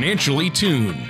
financially tuned.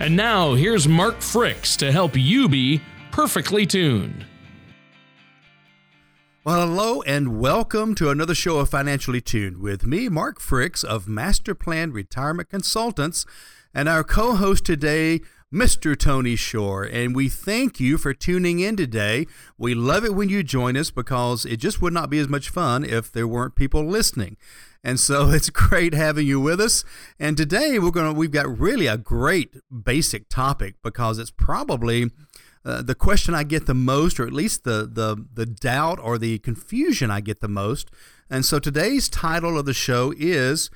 And now here's Mark Fricks to help you be perfectly tuned. Well, hello and welcome to another show of Financially Tuned with me, Mark Fricks of Master Plan Retirement Consultants, and our co host today, Mr. Tony Shore. And we thank you for tuning in today. We love it when you join us because it just would not be as much fun if there weren't people listening. And so it's great having you with us. And today we're going to we've got really a great basic topic because it's probably uh, the question I get the most, or at least the, the the doubt or the confusion I get the most. And so today's title of the show is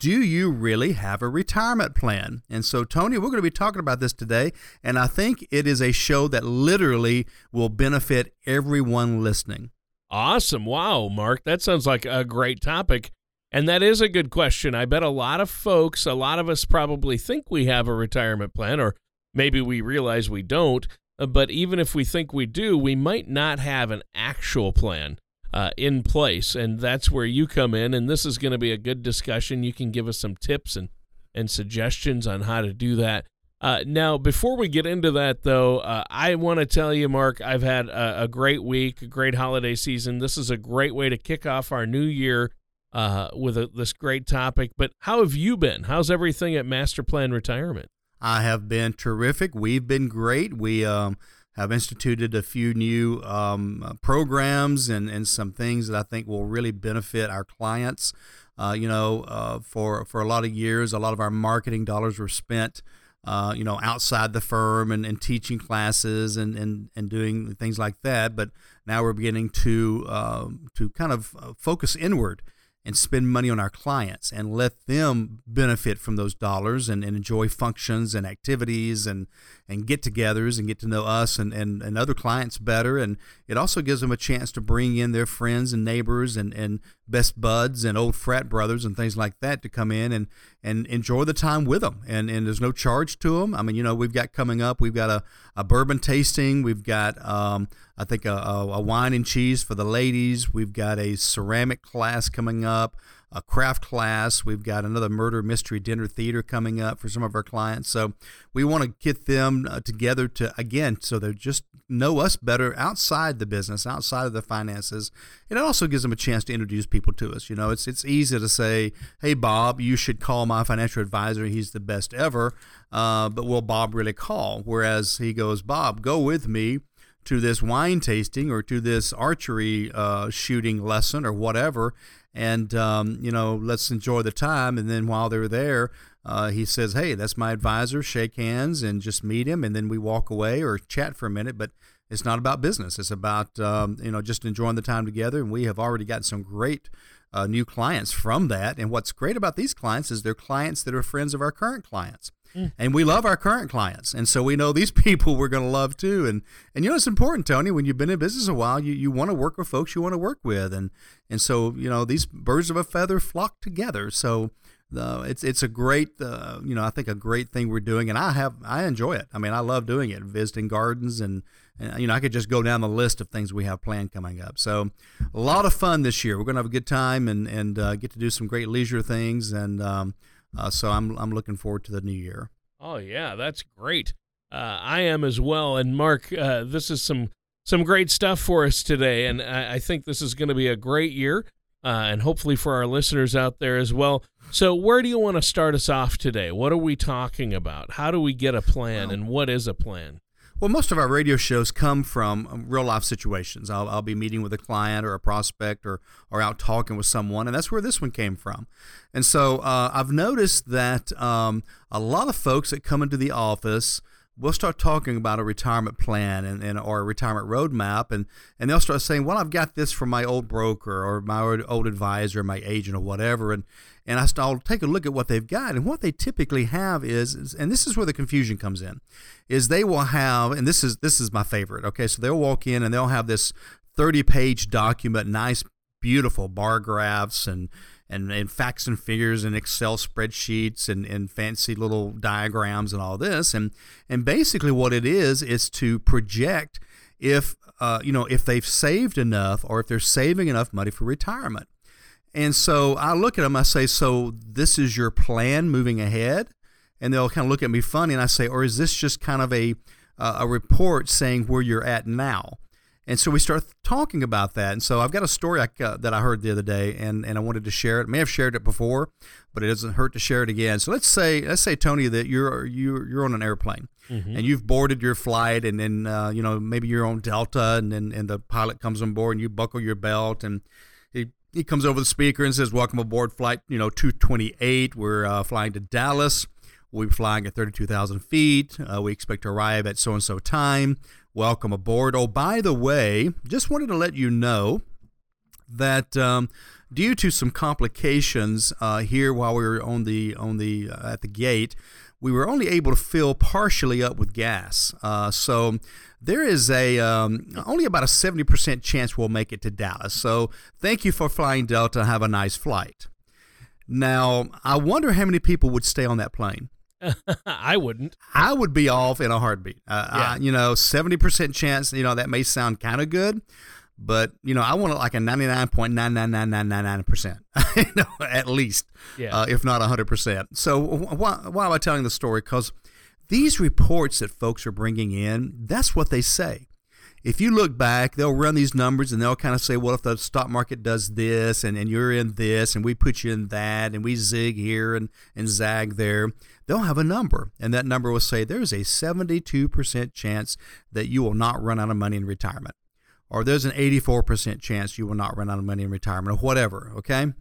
do you really have a retirement plan? And so, Tony, we're going to be talking about this today. And I think it is a show that literally will benefit everyone listening. Awesome. Wow, Mark. That sounds like a great topic. And that is a good question. I bet a lot of folks, a lot of us probably think we have a retirement plan, or maybe we realize we don't. Uh, but even if we think we do, we might not have an actual plan uh, in place. And that's where you come in. And this is going to be a good discussion. You can give us some tips and, and suggestions on how to do that. Uh, now, before we get into that, though, uh, I want to tell you, Mark, I've had a, a, great week, a great holiday season. This is a great way to kick off our new year uh, with a, this great topic. But how have you been? How's everything at Master Plan Retirement? I have been terrific. We've been great. We um, have instituted a few new um, programs and, and some things that I think will really benefit our clients. Uh, you know, uh, for for a lot of years, a lot of our marketing dollars were spent. Uh, you know, outside the firm and, and teaching classes and, and, and doing things like that. But now we're beginning to um, to kind of uh, focus inward and spend money on our clients and let them benefit from those dollars and, and enjoy functions and activities and, and get togethers and get to know us and, and, and other clients better. And it also gives them a chance to bring in their friends and neighbors and, and best buds and old frat brothers and things like that to come in and, and enjoy the time with them. And, and there's no charge to them. I mean, you know, we've got coming up, we've got a, a bourbon tasting, we've got, um, I think, a, a wine and cheese for the ladies, we've got a ceramic class coming up a craft class. We've got another murder mystery dinner theater coming up for some of our clients. So we want to get them uh, together to again, so they just know us better outside the business, outside of the finances. And it also gives them a chance to introduce people to us. You know, it's it's easy to say, "Hey, Bob, you should call my financial advisor. He's the best ever." Uh, but will Bob really call? Whereas he goes, "Bob, go with me." To this wine tasting or to this archery uh, shooting lesson or whatever, and um, you know let's enjoy the time. And then while they're there uh, he says hey that's my advisor. Shake hands and just meet him. And then we walk away or chat for a minute. But it's not about business. It's about um, you know just enjoying the time together. And we have already gotten some great uh, new clients from that. And what's great about these clients is they're clients that are friends of our current clients Mm. And we love our current clients. And so we know these people we're going to love too. And, and you know, it's important, Tony, when you've been in business a while, you, you want to work with folks you want to work with. And, and so, you know, these birds of a feather flock together. So, uh, it's it's a great uh, you know I think a great thing we're doing and I have I enjoy it I mean I love doing it visiting gardens and, and you know I could just go down the list of things we have planned coming up so a lot of fun this year we're gonna have a good time and and uh, get to do some great leisure things and um, uh, so I'm I'm looking forward to the new year. Oh yeah, that's great. Uh, I am as well. And Mark, uh, this is some some great stuff for us today, and I, I think this is going to be a great year. uh, and hopefully for our listeners out there as well. So, where do you want to start us off today? What are we talking about? How do we get a plan, and what is a plan? Well, most of our radio shows come from um, real life situations. I'll, I'll, be meeting with a client or a prospect or, or out talking with someone, and that's where this one came from. And so uh, I've noticed that um, a lot of folks that come into the office we'll start talking about a retirement plan and, and or a retirement roadmap and, and they'll start saying well i've got this from my old broker or my old advisor my agent or whatever and and I, will take a look at what they've got and what they typically have is, is and this is where the confusion comes in is they will have and this is this is my favorite okay? So they'll walk in and they'll have this 30 page document nice beautiful bar graphs and and, and facts and figures and Excel spreadsheets and, and fancy little diagrams and all this. And, and basically, what it is is to project if uh, you know if they've saved enough or if they're saving enough money for retirement. And so I look at them, I say, so this is your plan moving ahead, and they'll kind of look at me funny, and I say, or is this just kind of a uh, a report saying where you're at now? And so we start talking about that. And so I've got a story I, uh, that I heard the other day, and, and I wanted to share it. I may have shared it before, but it doesn't hurt to share it again. So let's say let's say Tony that you're you're you're on an airplane mm-hmm. and you've boarded your flight, and then uh, you know maybe you're on Delta, and then and the pilot comes on board, and you buckle your belt, and he he comes over the speaker and says, "Welcome aboard, flight you know 228. We're uh, flying to Dallas." We'll be flying at 32,000 feet. Uh, we expect to arrive at so and so time. Welcome aboard. Oh, by the way, just wanted to let you know that um, due to some complications uh, here while we were on the on the uh, at the gate, we were only able to fill partially up with gas. Uh, so there is a um, only about a seventy percent chance we'll make it to Dallas. So thank you for flying Delta. Have a nice flight. Now I wonder how many people would stay on that plane. I wouldn't. I would be off in a heartbeat. Uh, yeah. I, you know, seventy percent chance. You know, that may sound kind of good, but you know, I want it like a ninety nine point nine nine nine nine nine nine percent. you know, at least, yeah. uh, if not hundred percent. So why, why am I telling the story? Because these reports that folks are bringing in, that's what they say if you look back, they'll run these numbers and they'll kind of say, well, if the stock market does this and, and you're in this and we put you in that and we zig here and, and zag there, they'll have a number. And that number will say there's a 72% chance that you will not run out of money in retirement. Or there's an 84% chance you will not run out of money in retirement or whatever. Okay.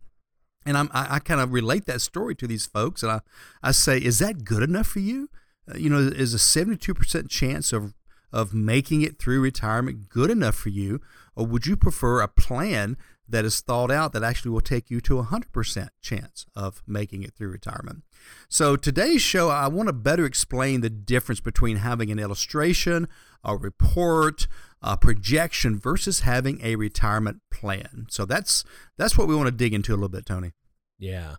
And I'm, I, I kind of relate that story to these folks and I, I say, is that good enough for you? Uh, you know, is a 72% chance of of making it through retirement good enough for you, or would you prefer a plan that is thought out that actually will take you to a 100% chance of making it through retirement? So, today's show, I want to better explain the difference between having an illustration, a report, a projection versus having a retirement plan. So, that's that's what we want to dig into a little bit, Tony. Yeah.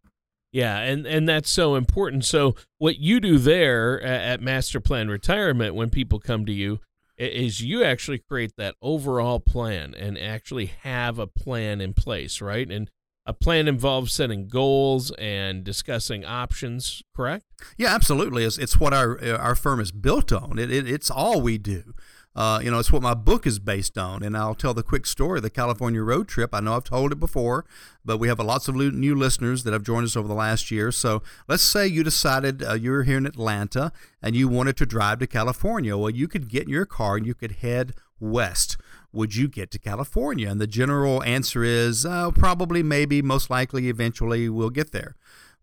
Yeah, and and that's so important. So what you do there at Master Plan Retirement when people come to you is you actually create that overall plan and actually have a plan in place, right? And a plan involves setting goals and discussing options, correct? Yeah, absolutely. It's, it's what our uh, our firm is built on. It, it it's all we do. Uh, you know, it's what my book is based on. And I'll tell the quick story the California road trip. I know I've told it before, but we have lots of new listeners that have joined us over the last year. So let's say you decided uh, you were here in Atlanta and you wanted to drive to California. Well, you could get in your car and you could head west. Would you get to California? And the general answer is uh, probably, maybe, most likely, eventually we'll get there.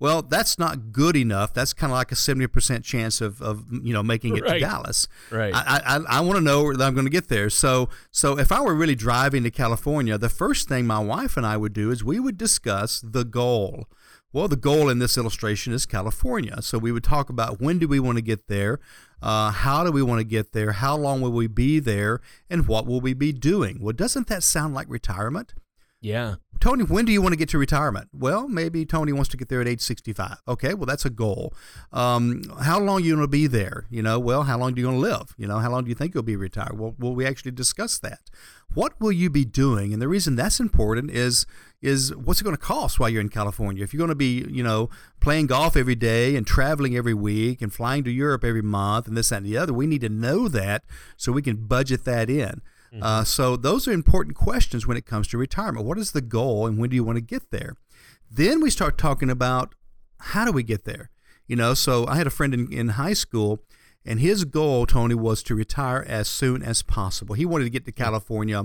Well, that's not good enough. That's kind of like a seventy percent chance of, of you know making it right. to Dallas. Right. I I, I want to know that I'm going to get there. So so if I were really driving to California, the first thing my wife and I would do is we would discuss the goal. Well, the goal in this illustration is California. So we would talk about when do we want to get there, uh, how do we want to get there, how long will we be there, and what will we be doing. Well, doesn't that sound like retirement? Yeah. Tony, when do you want to get to retirement? Well, maybe Tony wants to get there at age 65. Okay, well, that's a goal. Um, how long are you going to be there? You know, well, how long do you going to live? You know, how long do you think you'll be retired? Well, will we actually discuss that? What will you be doing? And the reason that's important is is what's it going to cost while you're in California? If you're going to be, you know, playing golf every day and traveling every week and flying to Europe every month and this, that, and the other, we need to know that so we can budget that in. Mm-hmm. Uh, so those are important questions when it comes to retirement. What is the goal, and when do you want to get there? Then we start talking about how do we get there. You know, so I had a friend in, in high school, and his goal, Tony, was to retire as soon as possible. He wanted to get to California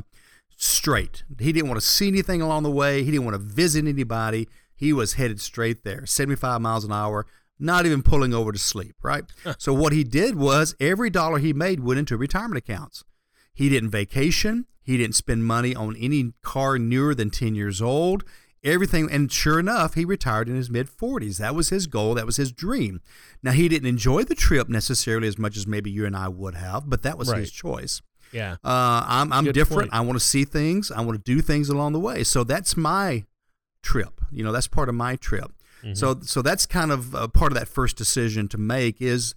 straight. He didn't want to see anything along the way. He didn't want to visit anybody. He was headed straight there, 75 miles an hour, not even pulling over to sleep, right? so what he did was every dollar he made went into retirement accounts. He didn't vacation. He didn't spend money on any car newer than 10 years old. Everything, and sure enough, he retired in his mid 40s. That was his goal. That was his dream. Now, he didn't enjoy the trip necessarily as much as maybe you and I would have, but that was right. his choice. Yeah. Uh, I'm, I'm different. Point. I want to see things. I want to do things along the way. So that's my trip. You know, that's part of my trip. Mm-hmm. So, so that's kind of uh, part of that first decision to make is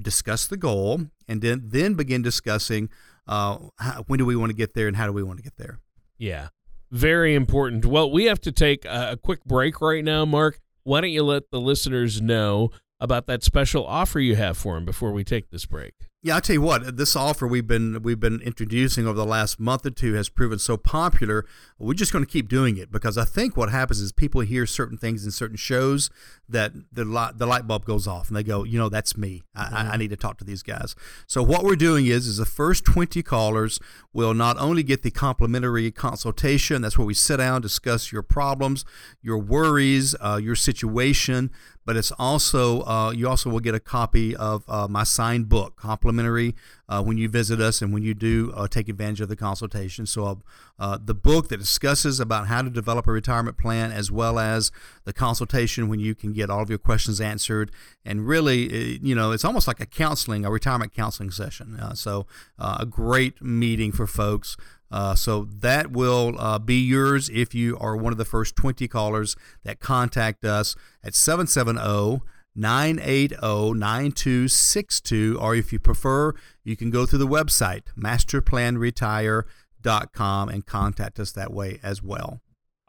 discuss the goal and then then begin discussing uh, how, when do we want to get there and how do we want to get there. Yeah, very important. Well, we have to take a, a quick break right now, Mark. Why don't you let the listeners know about that special offer you have for them before we take this break? Yeah, I'll tell you what. This offer we've been we've been introducing over the last month or two has proven so popular. We're just going to keep doing it because I think what happens is people hear certain things in certain shows that the light, the light bulb goes off and they go, you know, that's me. I, mm-hmm. I, need to talk to these guys. So what we're doing is is the first twenty callers will not only get the complimentary consultation. That's where we sit down, discuss your problems, your worries, uh, your situation, but it's also uh, you also will get a copy of uh, my signed book, complimentary, uh, when you visit us and when you do uh, take advantage of the consultation. So uh, the book that discusses about how to develop a retirement plan, as well as the consultation when you can get all of your questions answered, and really, eh, you know, it's almost like a counseling, a retirement counseling session. Uh, so a great meeting for folks. Uh, so that will uh, be yours if you are one of the first 20 callers that contact us at 770 980 9262. Or if you prefer, you can go through the website, masterplanretire.com, and contact us that way as well.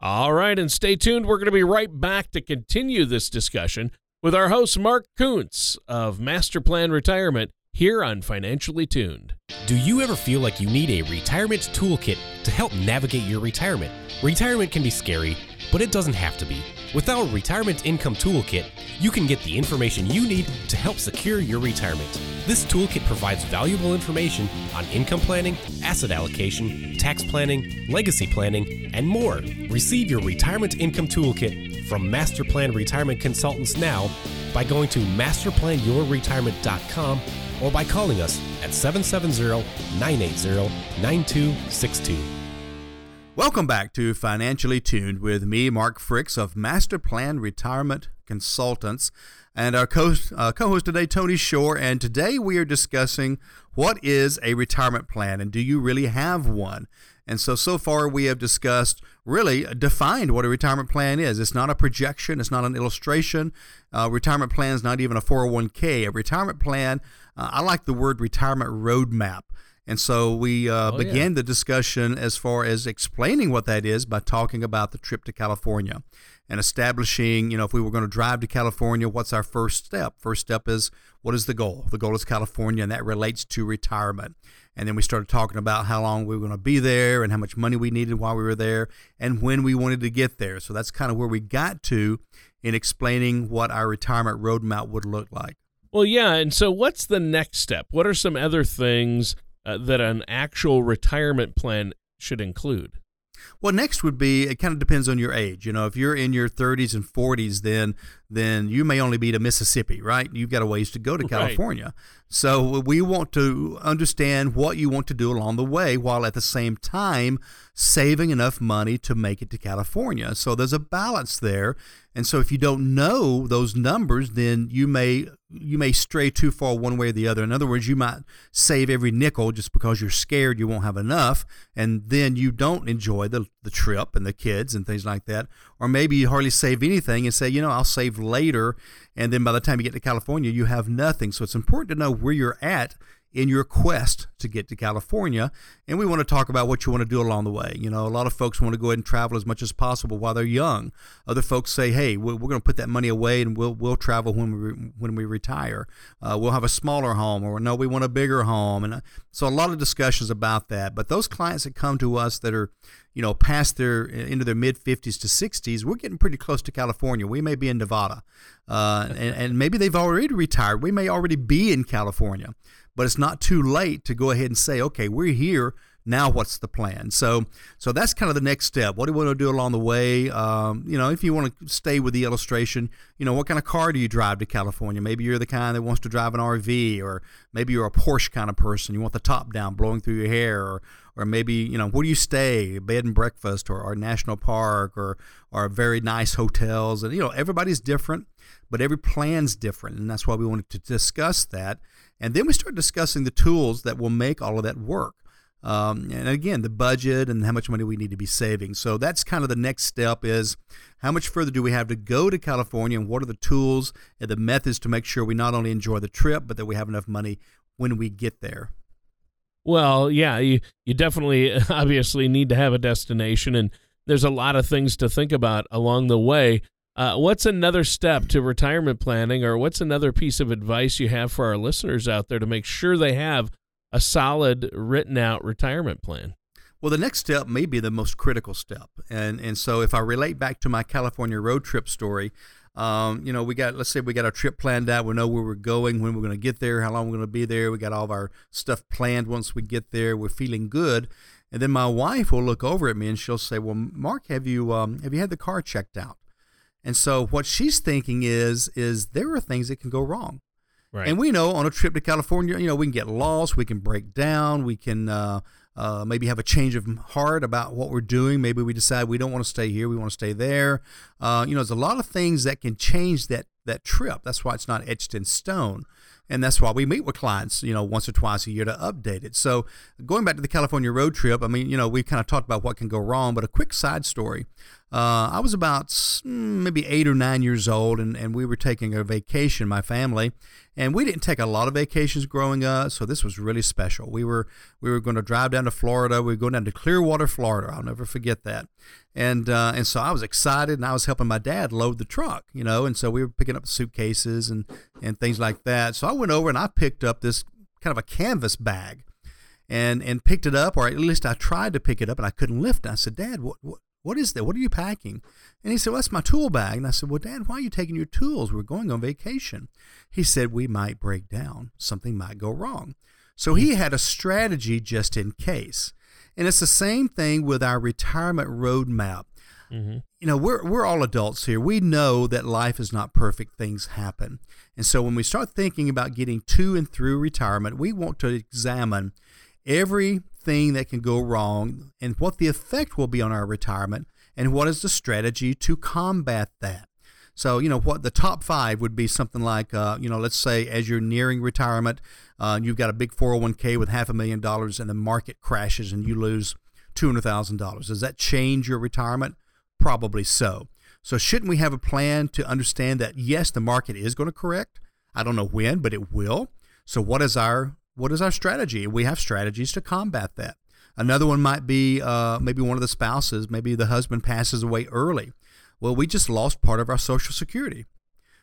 All right, and stay tuned. We're going to be right back to continue this discussion with our host, Mark Kuntz of Master Plan Retirement here on Financially Tuned. Do you ever feel like you need a retirement toolkit to help navigate your retirement? Retirement can be scary, but it doesn't have to be. With our Retirement Income Toolkit, you can get the information you need to help secure your retirement. This toolkit provides valuable information on income planning, asset allocation, tax planning, legacy planning, and more. Receive your Retirement Income Toolkit from Master Plan Retirement Consultants now by going to masterplanyourretirement.com or by calling us at 770 980 9262. Welcome back to Financially Tuned with me, Mark Fricks of Master Plan Retirement Consultants, and our uh, host today, Tony Shore. And today we are discussing what is a retirement plan and do you really have one? And so, so far we have discussed really defined what a retirement plan is. It's not a projection, it's not an illustration. Uh, retirement plan is not even a 401k. A retirement plan, uh, I like the word retirement roadmap. And so we uh, oh, began yeah. the discussion as far as explaining what that is by talking about the trip to California and establishing, you know, if we were going to drive to California, what's our first step? First step is what is the goal? The goal is California, and that relates to retirement. And then we started talking about how long we were going to be there and how much money we needed while we were there and when we wanted to get there. So that's kind of where we got to in explaining what our retirement roadmap would look like. Well, yeah. And so what's the next step? What are some other things uh, that an actual retirement plan should include? Well, next would be it kind of depends on your age. You know, if you're in your 30s and 40s, then then you may only be to Mississippi, right? You've got a ways to go to California. Right. So we want to understand what you want to do along the way, while at the same time saving enough money to make it to California. So there's a balance there. And so if you don't know those numbers, then you may you may stray too far one way or the other. In other words, you might save every nickel just because you're scared you won't have enough, and then you don't enjoy the the trip and the kids and things like that. Or maybe you hardly save anything and say, you know, I'll save later, and then by the time you get to California, you have nothing. So it's important to know where you're at in your quest to get to California. And we want to talk about what you want to do along the way. You know, a lot of folks want to go ahead and travel as much as possible while they're young. Other folks say, hey, we're, going to put that money away and we'll, we'll travel when we, when we retire. Uh, we'll have a smaller home or no, we want a bigger home. And uh, so a lot of discussions about that. But those clients that come to us that are, you know, past their into their mid 50s to 60s, we're getting pretty close to California. We may be in Nevada, uh, and, and maybe they've already retired. We may already be in California but it's not too late to go ahead and say, okay, we're here. Now, what's the plan? So, so that's kind of the next step. What do you want to do along the way? Um, you know, if you want to stay with the illustration, you know, what kind of car do you drive to California? Maybe you're the kind that wants to drive an RV, or maybe you're a Porsche kind of person. You want the top down, blowing through your hair, or or maybe you know where do you stay bed and breakfast or, or national park or or very nice hotels and you know everybody's different but every plan's different and that's why we wanted to discuss that and then we start discussing the tools that will make all of that work. Um, and again, the budget and how much money we need to be saving. So that's kind of the next step is how much further do we have to go to California and what are the tools and the methods to make sure we not only enjoy the trip, but that we have enough money when we get there. Well, yeah, you, you definitely obviously need to have a destination and there's a lot of things to think about along the way. Uh, what's another step to retirement planning, or what's another piece of advice you have for our listeners out there to make sure they have a solid, written out retirement plan? Well, the next step may be the most critical step, and and so if I relate back to my California road trip story, um, you know, we got let's say we got our trip planned out. We know where we're going, when we're going to get there, how long we're going to be there. We got all of our stuff planned. Once we get there, we're feeling good, and then my wife will look over at me and she'll say, "Well, Mark, have you um, have you had the car checked out?" And so what she's thinking is is there are things that can go wrong. Right. And we know on a trip to California, you know, we can get lost, we can break down, we can uh, uh, maybe have a change of heart about what we're doing. Maybe we decide we don't want to stay here, we want to stay there. Uh, you know, there's a lot of things that can change that that trip. That's why it's not etched in stone and that's why we meet with clients, you know, once or twice a year to update it. So going back to the California road trip, I mean, you know, we kind of talked about what can go wrong, but a quick side story. Uh, I was about mm, maybe eight or nine years old, and, and we were taking a vacation, my family, and we didn't take a lot of vacations growing up, so this was really special. We were we were going to drive down to Florida. We were going down to Clearwater, Florida. I'll never forget that. And uh, and so I was excited, and I was helping my dad load the truck, you know, and so we were picking up suitcases and and things like that. So I went over and I picked up this kind of a canvas bag, and and picked it up, or at least I tried to pick it up, and I couldn't lift it. I said, Dad, what what what is that? What are you packing? And he said, Well, that's my tool bag. And I said, Well, Dad, why are you taking your tools? We're going on vacation. He said, We might break down. Something might go wrong. So he had a strategy just in case. And it's the same thing with our retirement roadmap. Mm-hmm. You know, we're, we're all adults here. We know that life is not perfect, things happen. And so when we start thinking about getting to and through retirement, we want to examine everything that can go wrong and what the effect will be on our retirement and what is the strategy to combat that. So, you know, what the top five would be something like, uh, you know, let's say as you're nearing retirement, uh, you've got a big 401k with half a million dollars and the market crashes and you lose $200,000. Does that change your retirement? Probably so. So, shouldn't we have a plan to understand that yes, the market is going to correct? I don't know when, but it will. So, what is our what is our strategy? We have strategies to combat that. Another one might be uh, maybe one of the spouses, maybe the husband passes away early. Well, we just lost part of our Social Security.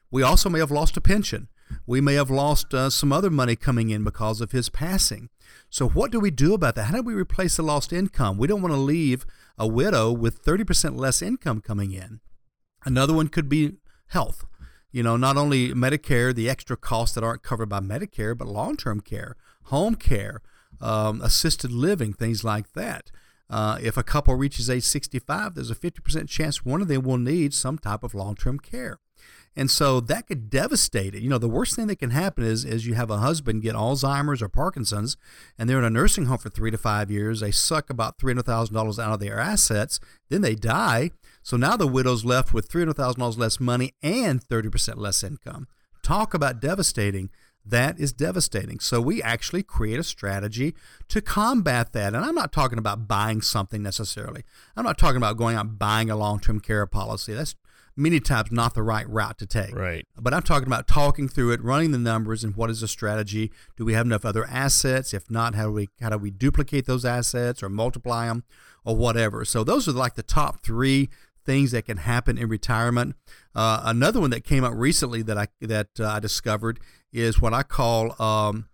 We also may have lost a pension. We may have lost uh, some other money coming in because of his passing. So, what do we do about that? How do we replace the lost income? We don't want to leave a widow with 30% less income coming in. Another one could be health. You know, not only Medicare, the extra costs that aren't covered by Medicare, but long term care, home care, um, assisted living, things like that. Uh, if a couple reaches age 65, there's a 50% chance one of them will need some type of long term care. And so that could devastate it. You know, the worst thing that can happen is, is you have a husband get Alzheimer's or Parkinson's, and they're in a nursing home for three to five years. They suck about $300,000 out of their assets. Then they die. So now the widow's left with $300,000 less money and 30% less income. Talk about devastating. That is devastating. So we actually create a strategy to combat that. And I'm not talking about buying something necessarily. I'm not talking about going out and buying a long term care policy. That's many times not the right route to take. Right. But I'm talking about talking through it, running the numbers, and what is the strategy? Do we have enough other assets? If not, how do we how do we duplicate those assets or multiply them or whatever? So those are like the top three things that can happen in retirement. Uh, another one that came out recently that I that uh, I discovered is what I call um,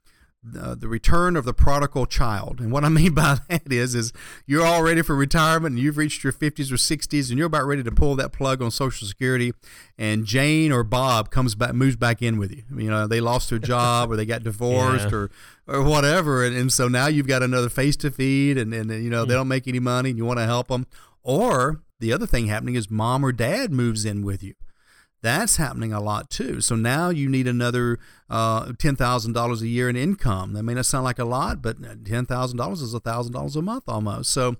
the, the return of the prodigal child. And what I mean by that is, is you're all ready for retirement and you've reached your 50s or 60s and you're about ready to pull that plug on Social Security, and Jane or Bob comes back, moves back in with you. You know, they lost their job or they got divorced yeah. or or whatever, and, and so now you've got another face to feed, and and you know they hmm. don't make any money, and you want to help them. Or the other thing happening is mom or dad moves in with you. That's happening a lot too. So now you need another uh, ten thousand dollars a year in income. That may not sound like a lot, but ten thousand dollars is thousand dollars a month almost. So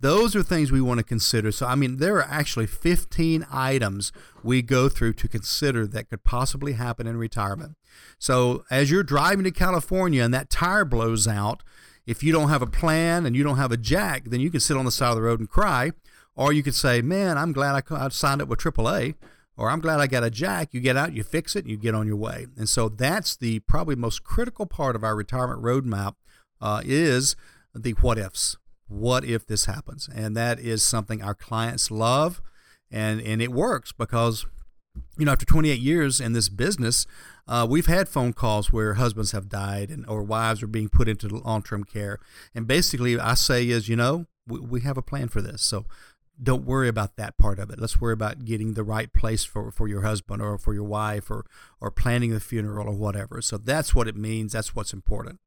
those are things we want to consider. So I mean, there are actually fifteen items we go through to consider that could possibly happen in retirement. So as you're driving to California and that tire blows out, if you don't have a plan and you don't have a jack, then you can sit on the side of the road and cry, or you could say, "Man, I'm glad I, signed up with AAA." or I'm glad I got a jack. You get out, you fix it, and you get on your way. And so that's the probably most critical part of our retirement roadmap uh, is the what ifs. What if this happens? And that is something our clients love, and and it works because you know after 28 years in this business. Uh, we've had phone calls where husbands have died and or wives are being put into long-term care, and basically I say is you know we, we have a plan for this. So don't worry about that part of it. Let's worry about getting the right place for, for your husband or for your wife or, or planning the funeral or whatever. So that's what it means. That's what's important.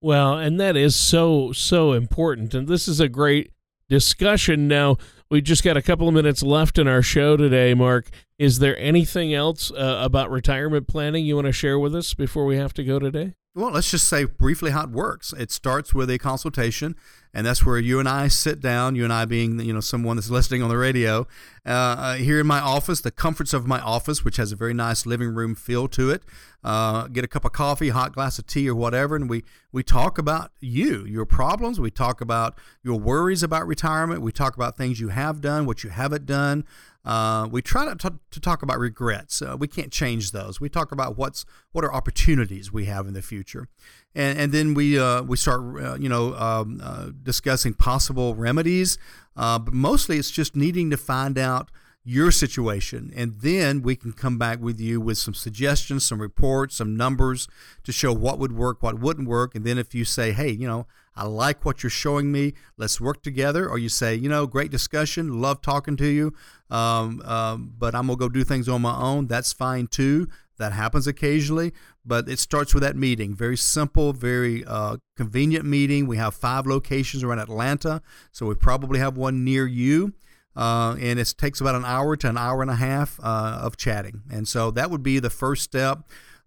Well, and that is so, so important. And this is a great discussion. Now, we just got a couple of minutes left in our show today, Mark. Is there anything else uh, about retirement planning you want to share with us before we have to go today? Well, let's just say briefly how it works. It starts with a consultation, and that's where you and I sit down. You and I being, you know, someone that's listening on the radio, uh, uh, here in my office, the comforts of my office, which has a very nice living room feel to it. Uh, get a cup of coffee, hot glass of tea, or whatever, and we we talk about you, your problems. We talk about your worries about retirement. We talk about things you have done, what you haven't done. Uh, we try not to, to, talk about regrets. Uh, we can't change those. We talk about what's what are opportunities we have in the future, and and then we uh, we start uh, you know um, uh, discussing possible remedies. Uh, but mostly, it's just needing to find out your situation. And then we can come back with you with some suggestions, some reports, some numbers to show what would work, what wouldn't work. And then if you say, hey, you know, I like what you're showing me, let's work together. Or you say, you know, great discussion, love talking to you, um, um, but I'm going to go do things on my own. That's fine too. That happens occasionally, but it starts with that meeting. Very simple, very uh, convenient meeting. We have five locations around Atlanta, so we probably have one near you uh, and it takes about an hour to an hour and a half uh, of chatting. And so that would be the first step.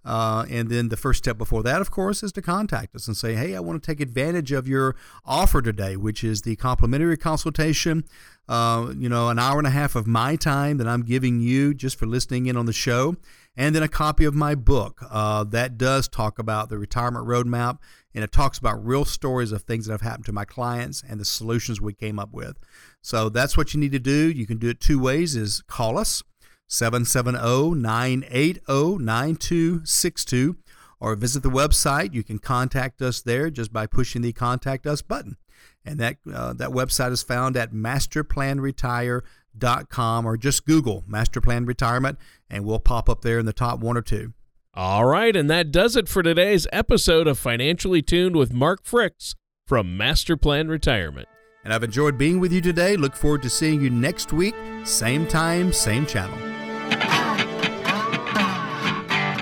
Uh, and then the first step before that, of course, is to contact us and say, hey, I want to take advantage of your offer today, which is the complimentary consultation. Uh, you know, an hour and a half of my time that I'm giving you just for listening in on the show, and then a copy of my book uh, that does talk about the retirement roadmap and it talks about real stories of things that have happened to my clients and the solutions we came up with. So that's what you need to do. You can do it two ways is call us 770-980-9262 or visit the website. You can contact us there just by pushing the contact us button. And that uh, that website is found at masterplanretire.com or just Google Masterplan Retirement and we'll pop up there in the top one or two. All right, and that does it for today's episode of Financially Tuned with Mark Fricks from Masterplan Retirement. And I've enjoyed being with you today. Look forward to seeing you next week, same time, same channel.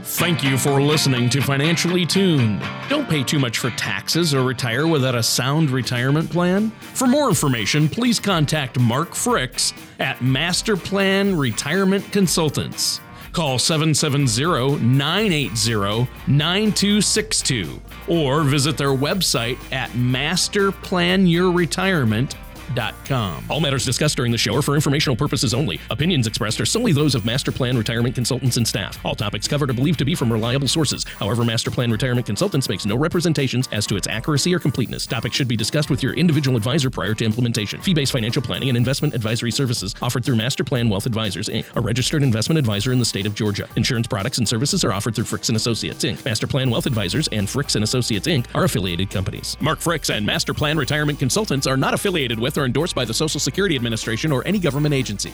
Thank you for listening to Financially Tuned. Don't pay too much for taxes or retire without a sound retirement plan. For more information, please contact Mark Fricks at Masterplan Retirement Consultants. Call 770 980 9262 or visit their website at masterplanyourretirement.com masterplan.com. All matters discussed during the show are for informational purposes only. Opinions expressed are solely those of Master Plan Retirement Consultants and staff. All topics covered are believed to be from reliable sources. However, Master Plan Retirement Consultants makes no representations as to its accuracy or completeness. Topics should be discussed with your individual advisor prior to implementation. Fee-based financial planning and investment advisory services offered through Master Plan Wealth Advisors Inc., a registered investment advisor in the state of Georgia. Insurance products and services are offered through Fricks and Associates Inc. Master Plan Wealth Advisors and Fricks and Associates Inc. are affiliated companies. Mark Fricks and Master Plan Retirement Consultants are not affiliated with or endorsed by the Social Security Administration or any government agency.